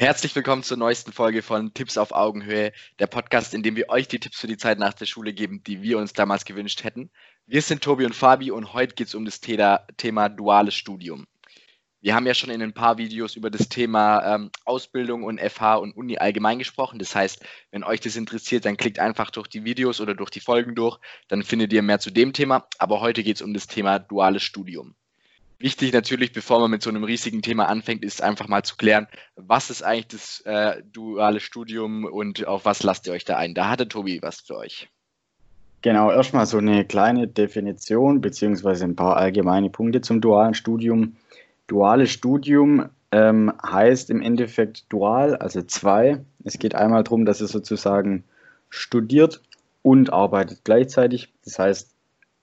Herzlich willkommen zur neuesten Folge von Tipps auf Augenhöhe, der Podcast, in dem wir euch die Tipps für die Zeit nach der Schule geben, die wir uns damals gewünscht hätten. Wir sind Tobi und Fabi und heute geht es um das Thema duales Studium. Wir haben ja schon in ein paar Videos über das Thema ähm, Ausbildung und FH und Uni allgemein gesprochen. Das heißt, wenn euch das interessiert, dann klickt einfach durch die Videos oder durch die Folgen durch. Dann findet ihr mehr zu dem Thema. Aber heute geht es um das Thema duales Studium. Wichtig natürlich, bevor man mit so einem riesigen Thema anfängt, ist einfach mal zu klären, was ist eigentlich das äh, duale Studium und auf was lasst ihr euch da ein? Da hatte Tobi was für euch. Genau, erstmal so eine kleine Definition beziehungsweise ein paar allgemeine Punkte zum dualen Studium. Duales Studium ähm, heißt im Endeffekt dual, also zwei. Es geht einmal darum, dass ihr sozusagen studiert und arbeitet gleichzeitig. Das heißt,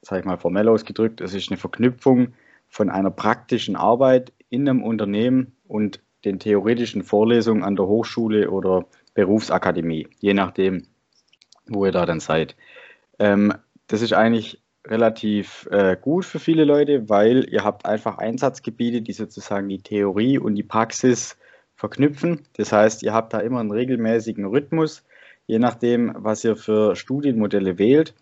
sage ich mal formell ausgedrückt, es ist eine Verknüpfung von einer praktischen Arbeit in einem Unternehmen und den theoretischen Vorlesungen an der Hochschule oder Berufsakademie, je nachdem, wo ihr da dann seid. Ähm, das ist eigentlich relativ äh, gut für viele Leute, weil ihr habt einfach Einsatzgebiete, die sozusagen die Theorie und die Praxis verknüpfen. Das heißt, ihr habt da immer einen regelmäßigen Rhythmus, je nachdem, was ihr für Studienmodelle wählt.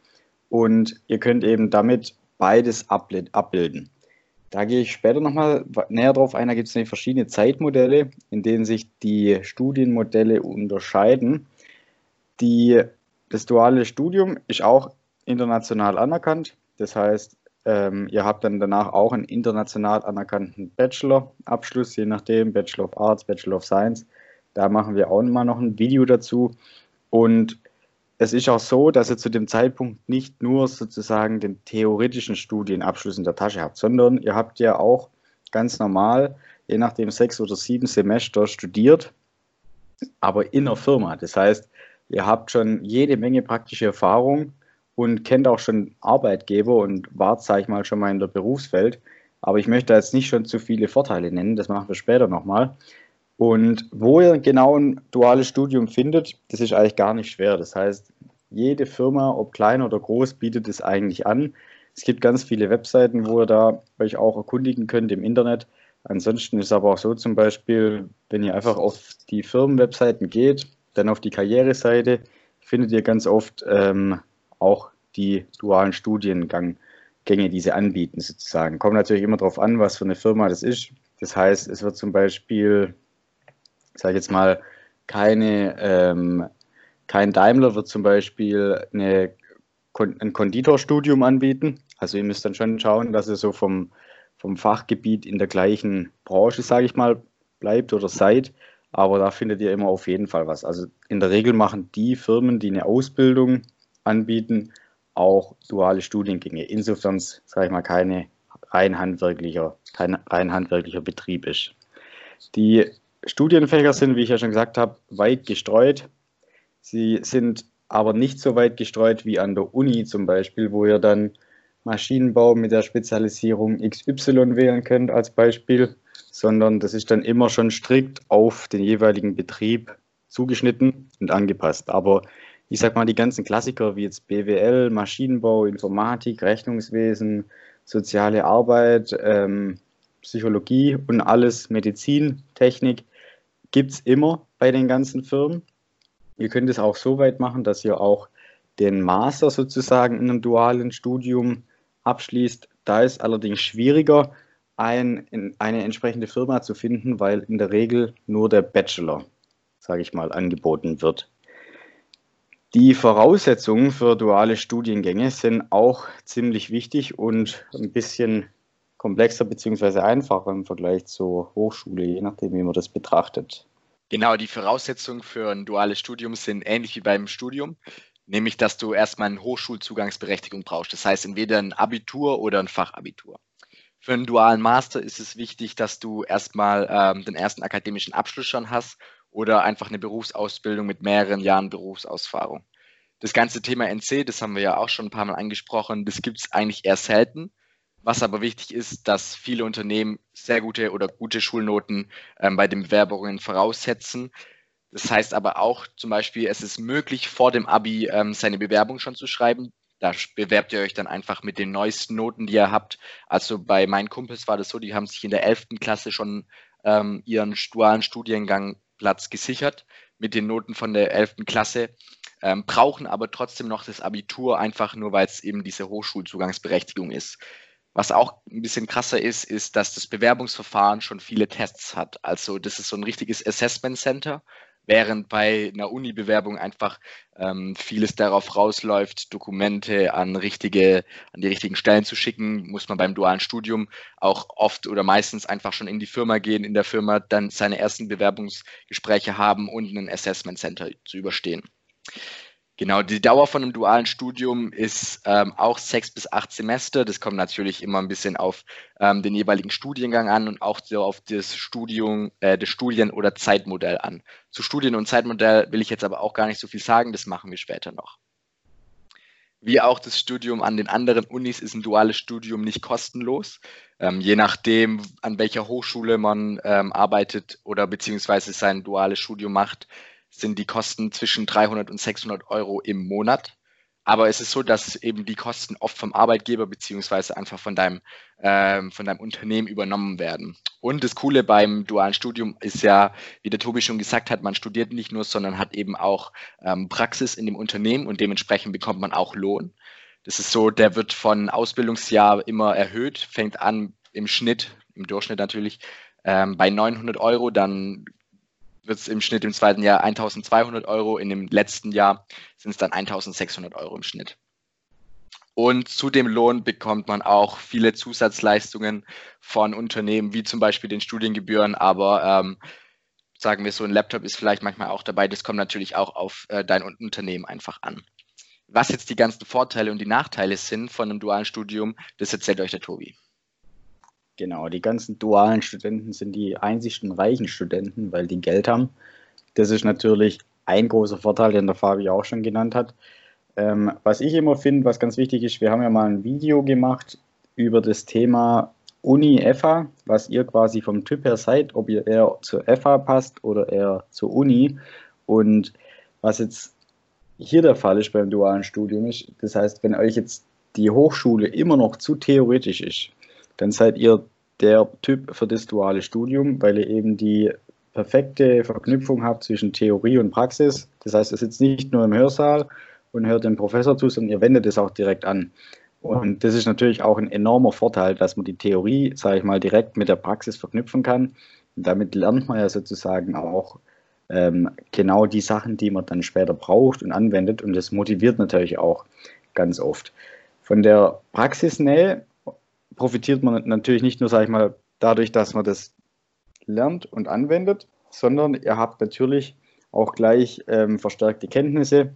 Und ihr könnt eben damit beides abbilden. Da gehe ich später nochmal näher drauf ein. Da gibt es verschiedene Zeitmodelle, in denen sich die Studienmodelle unterscheiden. Die, das duale Studium ist auch international anerkannt. Das heißt, ähm, ihr habt dann danach auch einen international anerkannten Bachelor-Abschluss, je nachdem, Bachelor of Arts, Bachelor of Science. Da machen wir auch mal noch ein Video dazu. Und es ist auch so, dass ihr zu dem Zeitpunkt nicht nur sozusagen den theoretischen Studienabschluss in der Tasche habt, sondern ihr habt ja auch ganz normal, je nachdem sechs oder sieben Semester studiert, aber in einer Firma. Das heißt, ihr habt schon jede Menge praktische Erfahrung und kennt auch schon Arbeitgeber und wart, sage ich mal, schon mal in der Berufswelt. Aber ich möchte jetzt nicht schon zu viele Vorteile nennen, das machen wir später nochmal. Und wo ihr genau ein duales Studium findet, das ist eigentlich gar nicht schwer. Das heißt, jede Firma, ob klein oder groß, bietet es eigentlich an. Es gibt ganz viele Webseiten, wo ihr da euch auch erkundigen könnt im Internet. Ansonsten ist es aber auch so zum Beispiel, wenn ihr einfach auf die Firmenwebseiten geht, dann auf die Karriereseite, findet ihr ganz oft ähm, auch die dualen Studiengänge, die sie anbieten sozusagen. Kommt natürlich immer darauf an, was für eine Firma das ist. Das heißt, es wird zum Beispiel sage jetzt mal, keine, ähm, kein Daimler wird zum Beispiel eine, ein Konditorstudium anbieten. Also ihr müsst dann schon schauen, dass ihr so vom, vom Fachgebiet in der gleichen Branche, sage ich mal, bleibt oder seid. Aber da findet ihr immer auf jeden Fall was. Also in der Regel machen die Firmen, die eine Ausbildung anbieten, auch duale Studiengänge. Insofern, sage ich mal, keine rein handwerklicher, kein rein handwerklicher Betrieb ist. Die Studienfächer sind, wie ich ja schon gesagt habe, weit gestreut. Sie sind aber nicht so weit gestreut wie an der Uni zum Beispiel, wo ihr dann Maschinenbau mit der Spezialisierung XY wählen könnt als Beispiel, sondern das ist dann immer schon strikt auf den jeweiligen Betrieb zugeschnitten und angepasst. Aber ich sag mal, die ganzen Klassiker wie jetzt BWL, Maschinenbau, Informatik, Rechnungswesen, soziale Arbeit, ähm, Psychologie und alles Medizin, Technik, gibt es immer bei den ganzen Firmen. Ihr könnt es auch so weit machen, dass ihr auch den Master sozusagen in einem dualen Studium abschließt. Da ist allerdings schwieriger, ein, eine entsprechende Firma zu finden, weil in der Regel nur der Bachelor, sage ich mal, angeboten wird. Die Voraussetzungen für duale Studiengänge sind auch ziemlich wichtig und ein bisschen komplexer bzw. einfacher im Vergleich zur Hochschule, je nachdem, wie man das betrachtet. Genau, die Voraussetzungen für ein duales Studium sind ähnlich wie beim Studium, nämlich dass du erstmal eine Hochschulzugangsberechtigung brauchst. Das heißt entweder ein Abitur oder ein Fachabitur. Für einen dualen Master ist es wichtig, dass du erstmal ähm, den ersten akademischen Abschluss schon hast oder einfach eine Berufsausbildung mit mehreren Jahren Berufsausfahrung. Das ganze Thema NC, das haben wir ja auch schon ein paar Mal angesprochen, das gibt es eigentlich eher selten. Was aber wichtig ist, dass viele Unternehmen sehr gute oder gute Schulnoten ähm, bei den Bewerbungen voraussetzen. Das heißt aber auch zum Beispiel, es ist möglich, vor dem Abi ähm, seine Bewerbung schon zu schreiben. Da bewerbt ihr euch dann einfach mit den neuesten Noten, die ihr habt. Also bei meinen Kumpels war das so, die haben sich in der 11. Klasse schon ähm, ihren dualen Studiengang Studienplatz gesichert mit den Noten von der 11. Klasse, ähm, brauchen aber trotzdem noch das Abitur, einfach nur weil es eben diese Hochschulzugangsberechtigung ist. Was auch ein bisschen krasser ist, ist, dass das Bewerbungsverfahren schon viele Tests hat. Also das ist so ein richtiges Assessment Center, während bei einer Uni-Bewerbung einfach ähm, vieles darauf rausläuft, Dokumente an richtige, an die richtigen Stellen zu schicken, muss man beim dualen Studium auch oft oder meistens einfach schon in die Firma gehen, in der Firma dann seine ersten Bewerbungsgespräche haben und ein Assessment Center zu überstehen. Genau, die Dauer von einem dualen Studium ist ähm, auch sechs bis acht Semester. Das kommt natürlich immer ein bisschen auf ähm, den jeweiligen Studiengang an und auch so auf das Studium, äh, das Studien- oder Zeitmodell an. Zu Studien- und Zeitmodell will ich jetzt aber auch gar nicht so viel sagen, das machen wir später noch. Wie auch das Studium an den anderen Unis ist ein duales Studium nicht kostenlos. Ähm, je nachdem, an welcher Hochschule man ähm, arbeitet oder beziehungsweise sein duales Studium macht, sind die Kosten zwischen 300 und 600 Euro im Monat. Aber es ist so, dass eben die Kosten oft vom Arbeitgeber beziehungsweise einfach von deinem, ähm, von deinem Unternehmen übernommen werden. Und das Coole beim dualen Studium ist ja, wie der Tobi schon gesagt hat, man studiert nicht nur, sondern hat eben auch ähm, Praxis in dem Unternehmen und dementsprechend bekommt man auch Lohn. Das ist so, der wird von Ausbildungsjahr immer erhöht, fängt an im Schnitt, im Durchschnitt natürlich, ähm, bei 900 Euro, dann wird es im Schnitt im zweiten Jahr 1200 Euro, in dem letzten Jahr sind es dann 1600 Euro im Schnitt. Und zu dem Lohn bekommt man auch viele Zusatzleistungen von Unternehmen, wie zum Beispiel den Studiengebühren, aber ähm, sagen wir so, ein Laptop ist vielleicht manchmal auch dabei. Das kommt natürlich auch auf äh, dein Unternehmen einfach an. Was jetzt die ganzen Vorteile und die Nachteile sind von einem dualen Studium, das erzählt euch der Tobi. Genau, die ganzen dualen Studenten sind die einzigsten reichen Studenten, weil die Geld haben. Das ist natürlich ein großer Vorteil, den der Fabi auch schon genannt hat. Ähm, was ich immer finde, was ganz wichtig ist, wir haben ja mal ein Video gemacht über das Thema Uni-FA, was ihr quasi vom Typ her seid, ob ihr eher zur FA passt oder eher zur Uni. Und was jetzt hier der Fall ist beim dualen Studium ist, das heißt, wenn euch jetzt die Hochschule immer noch zu theoretisch ist, dann seid ihr der Typ für das duale Studium, weil ihr eben die perfekte Verknüpfung habt zwischen Theorie und Praxis. Das heißt, ihr sitzt nicht nur im Hörsaal und hört dem Professor zu, sondern ihr wendet es auch direkt an. Und das ist natürlich auch ein enormer Vorteil, dass man die Theorie, sage ich mal, direkt mit der Praxis verknüpfen kann. Und damit lernt man ja sozusagen auch ähm, genau die Sachen, die man dann später braucht und anwendet. Und das motiviert natürlich auch ganz oft. Von der Praxisnähe profitiert man natürlich nicht nur, sage ich mal, dadurch, dass man das lernt und anwendet, sondern ihr habt natürlich auch gleich ähm, verstärkte Kenntnisse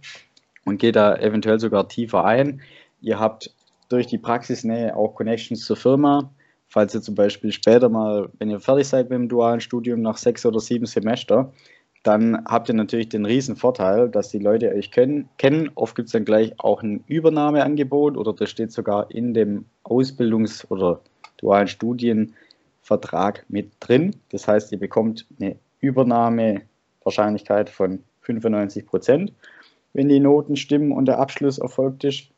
und geht da eventuell sogar tiefer ein. Ihr habt durch die Praxisnähe auch Connections zur Firma. Falls ihr zum Beispiel später mal, wenn ihr fertig seid mit dem dualen Studium nach sechs oder sieben Semester, dann habt ihr natürlich den riesen Vorteil, dass die Leute euch können, kennen. Oft gibt es dann gleich auch ein Übernahmeangebot oder das steht sogar in dem Ausbildungs- oder dualen Studienvertrag mit drin. Das heißt, ihr bekommt eine Übernahmewahrscheinlichkeit von 95 Prozent, wenn die Noten stimmen und der Abschluss erfolgt ist.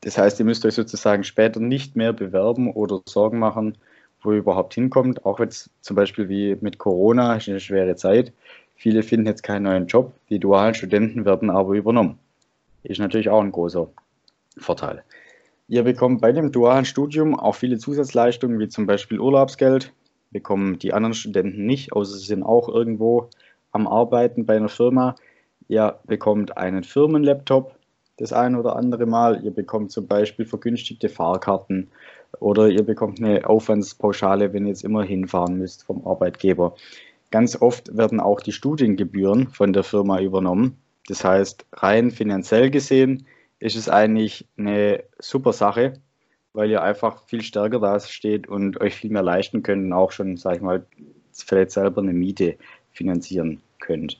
Das heißt, ihr müsst euch sozusagen später nicht mehr bewerben oder Sorgen machen, wo ihr überhaupt hinkommt. Auch jetzt zum Beispiel wie mit Corona, ist eine schwere Zeit Viele finden jetzt keinen neuen Job, die dualen Studenten werden aber übernommen. Ist natürlich auch ein großer Vorteil. Ihr bekommt bei dem dualen Studium auch viele Zusatzleistungen, wie zum Beispiel Urlaubsgeld, bekommen die anderen Studenten nicht, außer sie sind auch irgendwo am Arbeiten bei einer Firma. Ihr bekommt einen Firmenlaptop das ein oder andere Mal. Ihr bekommt zum Beispiel vergünstigte Fahrkarten oder ihr bekommt eine Aufwandspauschale, wenn ihr jetzt immer hinfahren müsst vom Arbeitgeber. Ganz oft werden auch die Studiengebühren von der Firma übernommen. Das heißt, rein finanziell gesehen ist es eigentlich eine super Sache, weil ihr einfach viel stärker da steht und euch viel mehr leisten könnt und auch schon, sag ich mal, vielleicht selber eine Miete finanzieren könnt.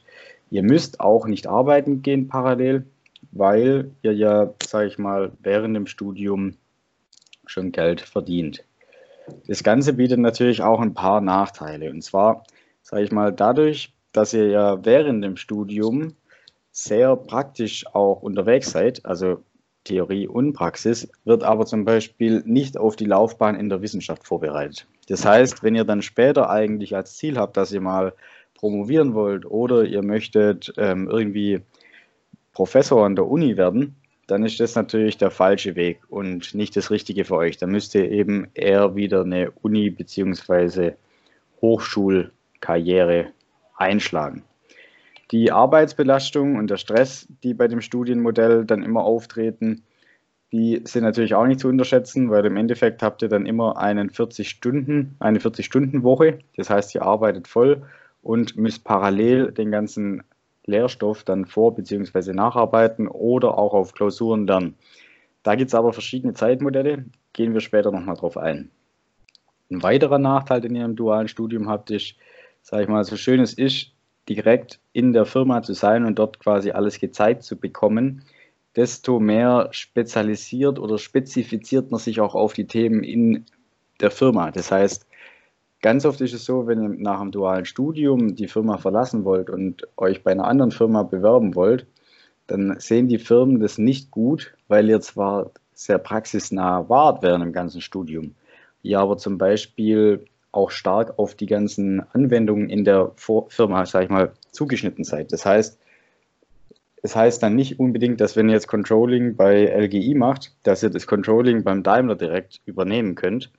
Ihr müsst auch nicht arbeiten gehen parallel, weil ihr ja, sage ich mal, während dem Studium schon Geld verdient. Das Ganze bietet natürlich auch ein paar Nachteile. Und zwar sage ich mal, dadurch, dass ihr ja während dem Studium sehr praktisch auch unterwegs seid, also Theorie und Praxis, wird aber zum Beispiel nicht auf die Laufbahn in der Wissenschaft vorbereitet. Das heißt, wenn ihr dann später eigentlich als Ziel habt, dass ihr mal promovieren wollt oder ihr möchtet ähm, irgendwie Professor an der Uni werden, dann ist das natürlich der falsche Weg und nicht das Richtige für euch. Da müsst ihr eben eher wieder eine Uni- bzw. Hochschulkarriere einschlagen. Die Arbeitsbelastung und der Stress, die bei dem Studienmodell dann immer auftreten, die sind natürlich auch nicht zu unterschätzen, weil im Endeffekt habt ihr dann immer einen 40 Stunden, eine 40-Stunden-Woche. Das heißt, ihr arbeitet voll und müsst parallel den ganzen Lehrstoff dann vor- bzw. nacharbeiten oder auch auf Klausuren lernen. Da gibt es aber verschiedene Zeitmodelle, gehen wir später nochmal drauf ein. Ein weiterer Nachteil, den ihr im dualen Studium habt, ist, sage ich mal, so schön es ist, direkt in der Firma zu sein und dort quasi alles gezeigt zu bekommen, desto mehr spezialisiert oder spezifiziert man sich auch auf die Themen in der Firma. Das heißt, ganz oft ist es so, wenn ihr nach dem dualen Studium die Firma verlassen wollt und euch bei einer anderen Firma bewerben wollt, dann sehen die Firmen das nicht gut, weil ihr zwar sehr praxisnah wart während dem ganzen Studium, ihr aber zum Beispiel auch stark auf die ganzen Anwendungen in der Firma, sage ich mal, zugeschnitten seid. Das heißt, es heißt dann nicht unbedingt, dass wenn ihr jetzt Controlling bei LGI macht, dass ihr das Controlling beim Daimler direkt übernehmen könnt.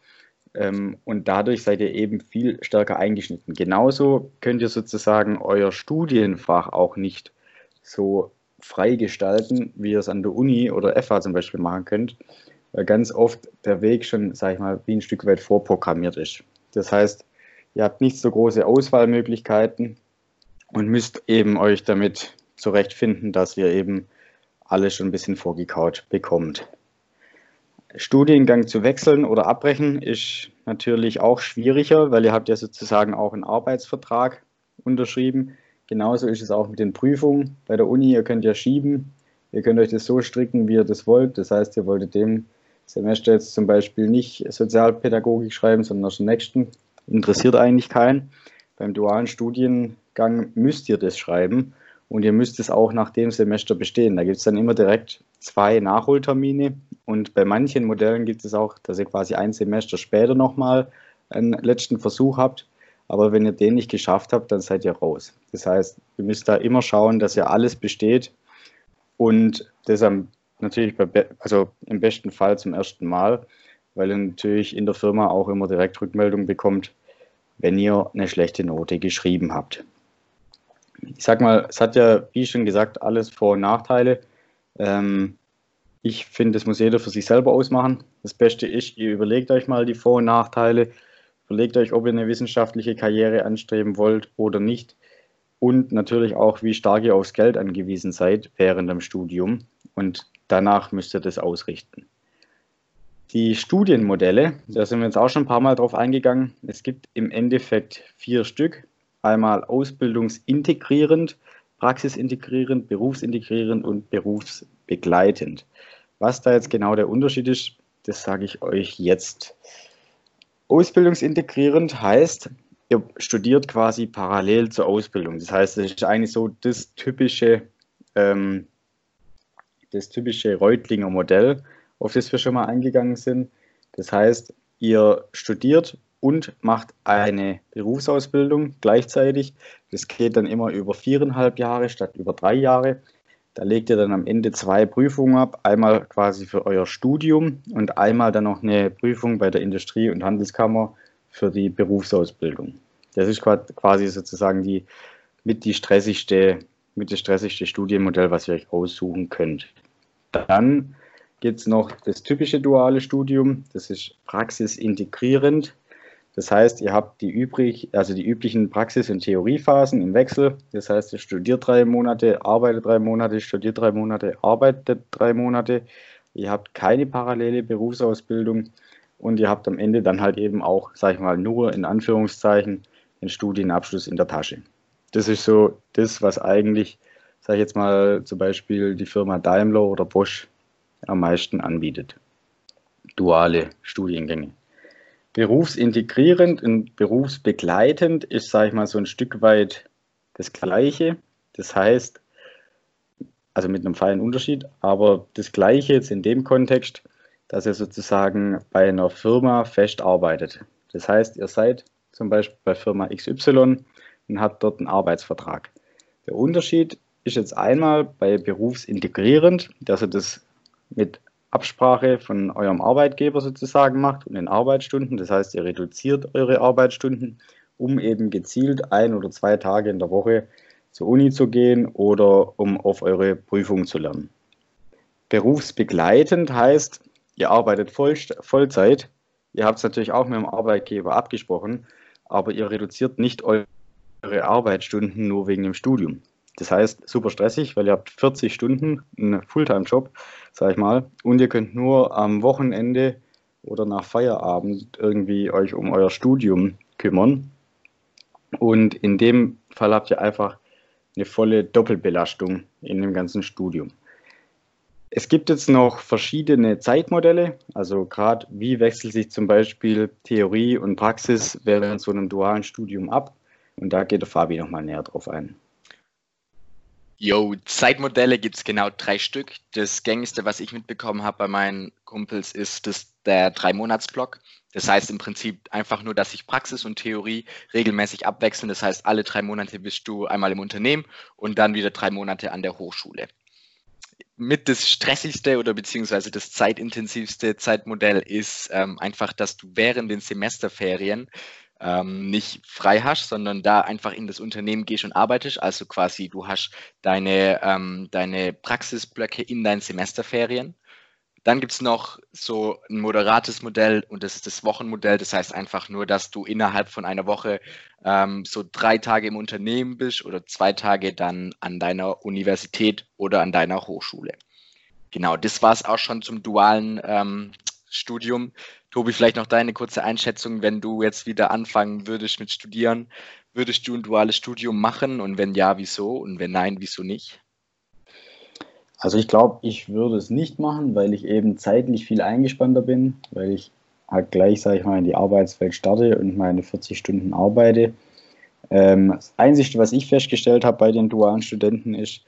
Ähm, und dadurch seid ihr eben viel stärker eingeschnitten. Genauso könnt ihr sozusagen euer Studienfach auch nicht so frei gestalten, wie ihr es an der Uni oder FH zum Beispiel machen könnt, weil ganz oft der Weg schon, sage ich mal, wie ein Stück weit vorprogrammiert ist. Das heißt, ihr habt nicht so große Auswahlmöglichkeiten und müsst eben euch damit zurechtfinden, dass ihr eben alles schon ein bisschen vorgekaut bekommt. Studiengang zu wechseln oder abbrechen ist natürlich auch schwieriger, weil ihr habt ja sozusagen auch einen Arbeitsvertrag unterschrieben. Genauso ist es auch mit den Prüfungen bei der Uni. Ihr könnt ja schieben. Ihr könnt euch das so stricken, wie ihr das wollt. Das heißt, ihr wolltet dem Semester jetzt zum Beispiel nicht Sozialpädagogik schreiben, sondern aus dem nächsten. Interessiert eigentlich keinen. Beim dualen Studiengang müsst ihr das schreiben und ihr müsst es auch nach dem Semester bestehen. Da gibt es dann immer direkt zwei Nachholtermine und bei manchen Modellen gibt es auch, dass ihr quasi ein Semester später nochmal einen letzten Versuch habt. Aber wenn ihr den nicht geschafft habt, dann seid ihr raus. Das heißt, ihr müsst da immer schauen, dass ihr alles besteht und das natürlich bei, also im besten Fall zum ersten Mal, weil ihr natürlich in der Firma auch immer direkt Rückmeldung bekommt, wenn ihr eine schlechte Note geschrieben habt ich sag mal, es hat ja, wie schon gesagt, alles Vor- und Nachteile. Ähm, ich finde, das muss jeder für sich selber ausmachen. Das Beste ist, ihr überlegt euch mal die Vor- und Nachteile. Überlegt euch, ob ihr eine wissenschaftliche Karriere anstreben wollt oder nicht. Und natürlich auch, wie stark ihr aufs Geld angewiesen seid während dem Studium. Und danach müsst ihr das ausrichten. Die Studienmodelle, da sind wir jetzt auch schon ein paar Mal drauf eingegangen. Es gibt im Endeffekt vier Stück einmal ausbildungsintegrierend, praxisintegrierend, berufsintegrierend und berufsbegleitend. Was da jetzt genau der Unterschied ist, das sage ich euch jetzt. Ausbildungsintegrierend heißt, ihr studiert quasi parallel zur Ausbildung. Das heißt, es ist eigentlich so das typische, ähm, das typische Reutlinger Modell, auf das wir schon mal eingegangen sind. Das heißt, ihr studiert und macht eine Berufsausbildung gleichzeitig. Das geht dann immer über viereinhalb Jahre statt über drei Jahre. Da legt ihr dann am Ende zwei Prüfungen ab. Einmal quasi für euer Studium und einmal dann noch eine Prüfung bei der Industrie- und Handelskammer für die Berufsausbildung. Das ist quasi sozusagen die mit die stressigste, mit das stressigste Studienmodell, was ihr euch aussuchen könnt. Dann gibt es noch das typische duale Studium. Das ist praxisintegrierend. Das heißt, ihr habt die, übrig, also die üblichen Praxis- und Theoriephasen im Wechsel. Das heißt, ihr studiert drei Monate, arbeitet drei Monate, studiert drei Monate, arbeitet drei Monate. Ihr habt keine parallele Berufsausbildung und ihr habt am Ende dann halt eben auch, sag ich mal, nur in Anführungszeichen den Studienabschluss in der Tasche. Das ist so das, was eigentlich, sag ich jetzt mal, zum Beispiel die Firma Daimler oder Bosch am meisten anbietet. Duale Studiengänge. Berufsintegrierend und berufsbegleitend ist, sage ich mal, so ein Stück weit das Gleiche. Das heißt, also mit einem feinen Unterschied, aber das Gleiche jetzt in dem Kontext, dass ihr sozusagen bei einer Firma fest arbeitet. Das heißt, ihr seid zum Beispiel bei Firma XY und habt dort einen Arbeitsvertrag. Der Unterschied ist jetzt einmal bei berufsintegrierend, dass ihr das mit Absprache von eurem Arbeitgeber sozusagen macht und den Arbeitsstunden. Das heißt, ihr reduziert eure Arbeitsstunden, um eben gezielt ein oder zwei Tage in der Woche zur Uni zu gehen oder um auf eure Prüfung zu lernen. Berufsbegleitend heißt, ihr arbeitet voll, Vollzeit. Ihr habt es natürlich auch mit dem Arbeitgeber abgesprochen, aber ihr reduziert nicht eure Arbeitsstunden nur wegen dem Studium. Das heißt, super stressig, weil ihr habt 40 Stunden, einen Fulltime-Job, sag ich mal, und ihr könnt nur am Wochenende oder nach Feierabend irgendwie euch um euer Studium kümmern. Und in dem Fall habt ihr einfach eine volle Doppelbelastung in dem ganzen Studium. Es gibt jetzt noch verschiedene Zeitmodelle, also gerade wie wechselt sich zum Beispiel Theorie und Praxis während so einem dualen Studium ab. Und da geht der Fabi nochmal näher drauf ein. Jo, Zeitmodelle gibt es genau drei Stück. Das gängigste, was ich mitbekommen habe bei meinen Kumpels, ist das, der Drei-Monats-Block. Das heißt im Prinzip einfach nur, dass sich Praxis und Theorie regelmäßig abwechseln. Das heißt, alle drei Monate bist du einmal im Unternehmen und dann wieder drei Monate an der Hochschule. Mit das stressigste oder beziehungsweise das zeitintensivste Zeitmodell ist ähm, einfach, dass du während den Semesterferien ähm, nicht frei hast, sondern da einfach in das Unternehmen gehst und arbeitest. Also quasi du hast deine, ähm, deine Praxisblöcke in deinen Semesterferien. Dann gibt es noch so ein moderates Modell und das ist das Wochenmodell. Das heißt einfach nur, dass du innerhalb von einer Woche ähm, so drei Tage im Unternehmen bist oder zwei Tage dann an deiner Universität oder an deiner Hochschule. Genau, das war es auch schon zum dualen ähm, Studium. Tobi, vielleicht noch deine kurze Einschätzung, wenn du jetzt wieder anfangen würdest mit Studieren, würdest du ein duales Studium machen und wenn ja, wieso und wenn nein, wieso nicht? Also ich glaube, ich würde es nicht machen, weil ich eben zeitlich viel eingespannter bin, weil ich halt gleich, sage ich mal, in die Arbeitswelt starte und meine 40 Stunden arbeite. Ähm, das Einzige, was ich festgestellt habe bei den dualen Studenten ist,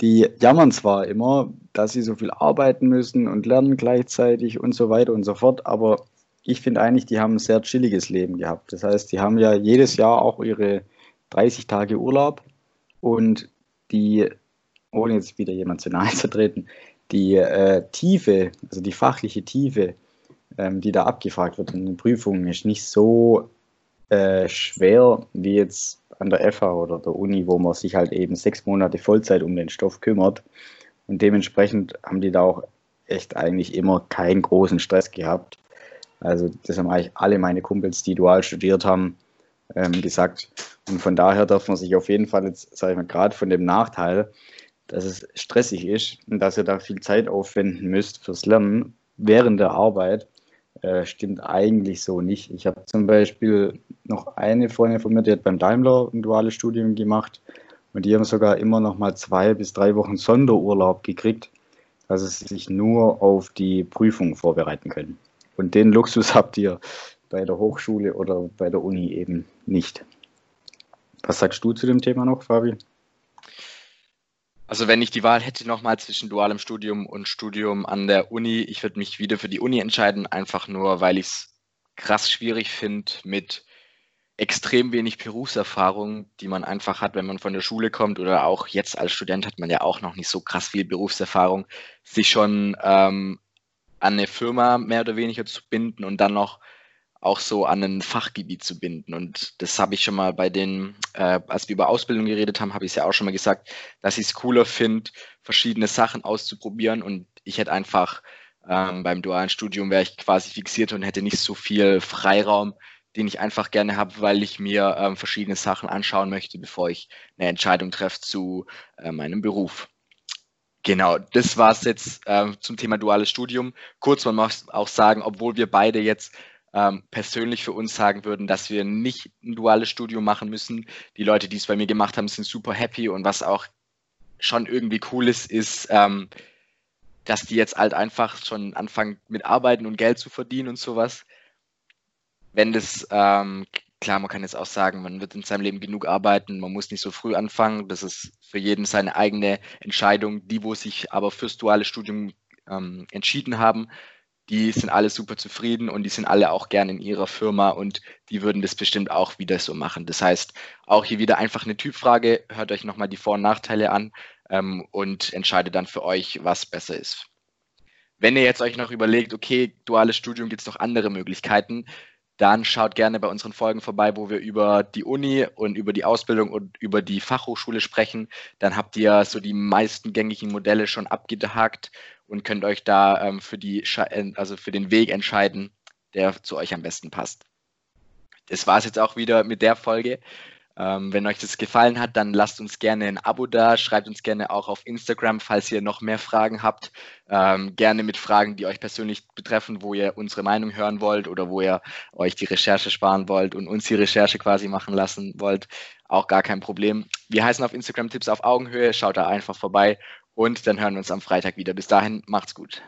die jammern zwar immer, dass sie so viel arbeiten müssen und lernen gleichzeitig und so weiter und so fort, aber ich finde eigentlich, die haben ein sehr chilliges Leben gehabt. Das heißt, die haben ja jedes Jahr auch ihre 30 Tage Urlaub und die, ohne jetzt wieder jemand zu nahe zu treten, die äh, Tiefe, also die fachliche Tiefe, ähm, die da abgefragt wird in den Prüfungen, ist nicht so äh, schwer wie jetzt an der FH oder der Uni, wo man sich halt eben sechs Monate Vollzeit um den Stoff kümmert. Und dementsprechend haben die da auch echt eigentlich immer keinen großen Stress gehabt. Also das haben eigentlich alle meine Kumpels, die dual studiert haben, ähm, gesagt. Und von daher darf man sich auf jeden Fall jetzt, sage ich mal, gerade von dem Nachteil, dass es stressig ist und dass ihr da viel Zeit aufwenden müsst fürs Lernen während der Arbeit, äh, stimmt eigentlich so nicht. Ich habe zum Beispiel noch eine Freundin von mir, die hat beim Daimler ein duales Studium gemacht und die haben sogar immer noch mal zwei bis drei Wochen Sonderurlaub gekriegt, dass sie sich nur auf die Prüfung vorbereiten können. Und den Luxus habt ihr bei der Hochschule oder bei der Uni eben nicht. Was sagst du zu dem Thema noch, Fabi? Also wenn ich die Wahl hätte nochmal zwischen dualem Studium und Studium an der Uni, ich würde mich wieder für die Uni entscheiden, einfach nur, weil ich es krass schwierig finde mit extrem wenig Berufserfahrung, die man einfach hat, wenn man von der Schule kommt oder auch jetzt als Student hat man ja auch noch nicht so krass viel Berufserfahrung, sich schon ähm, an eine Firma mehr oder weniger zu binden und dann noch auch so an ein Fachgebiet zu binden. Und das habe ich schon mal bei den, äh, als wir über Ausbildung geredet haben, habe ich es ja auch schon mal gesagt, dass ich es cooler finde, verschiedene Sachen auszuprobieren. Und ich hätte einfach ähm, beim dualen Studium wäre ich quasi fixiert und hätte nicht so viel Freiraum, den ich einfach gerne habe, weil ich mir ähm, verschiedene Sachen anschauen möchte, bevor ich eine Entscheidung treffe zu äh, meinem Beruf. Genau, das war es jetzt äh, zum Thema duales Studium. Kurz, man muss auch sagen, obwohl wir beide jetzt ähm, persönlich für uns sagen würden, dass wir nicht ein duales Studium machen müssen. Die Leute, die es bei mir gemacht haben, sind super happy und was auch schon irgendwie cool ist, ist, ähm, dass die jetzt halt einfach schon anfangen mit Arbeiten und Geld zu verdienen und sowas. Wenn das, ähm, klar, man kann jetzt auch sagen, man wird in seinem Leben genug arbeiten, man muss nicht so früh anfangen. Das ist für jeden seine eigene Entscheidung. Die, wo sich aber fürs duale Studium ähm, entschieden haben, die sind alle super zufrieden und die sind alle auch gern in ihrer Firma und die würden das bestimmt auch wieder so machen. Das heißt, auch hier wieder einfach eine Typfrage, hört euch nochmal die Vor- und Nachteile an ähm, und entscheidet dann für euch, was besser ist. Wenn ihr jetzt euch noch überlegt, okay, duales Studium gibt es noch andere Möglichkeiten, dann schaut gerne bei unseren Folgen vorbei, wo wir über die Uni und über die Ausbildung und über die Fachhochschule sprechen. Dann habt ihr so die meisten gängigen Modelle schon abgehakt und könnt euch da ähm, für, die, also für den Weg entscheiden, der zu euch am besten passt. Das war es jetzt auch wieder mit der Folge. Ähm, wenn euch das gefallen hat, dann lasst uns gerne ein Abo da, schreibt uns gerne auch auf Instagram, falls ihr noch mehr Fragen habt. Ähm, gerne mit Fragen, die euch persönlich betreffen, wo ihr unsere Meinung hören wollt oder wo ihr euch die Recherche sparen wollt und uns die Recherche quasi machen lassen wollt. Auch gar kein Problem. Wir heißen auf Instagram Tipps auf Augenhöhe. Schaut da einfach vorbei und dann hören wir uns am Freitag wieder. Bis dahin, macht's gut.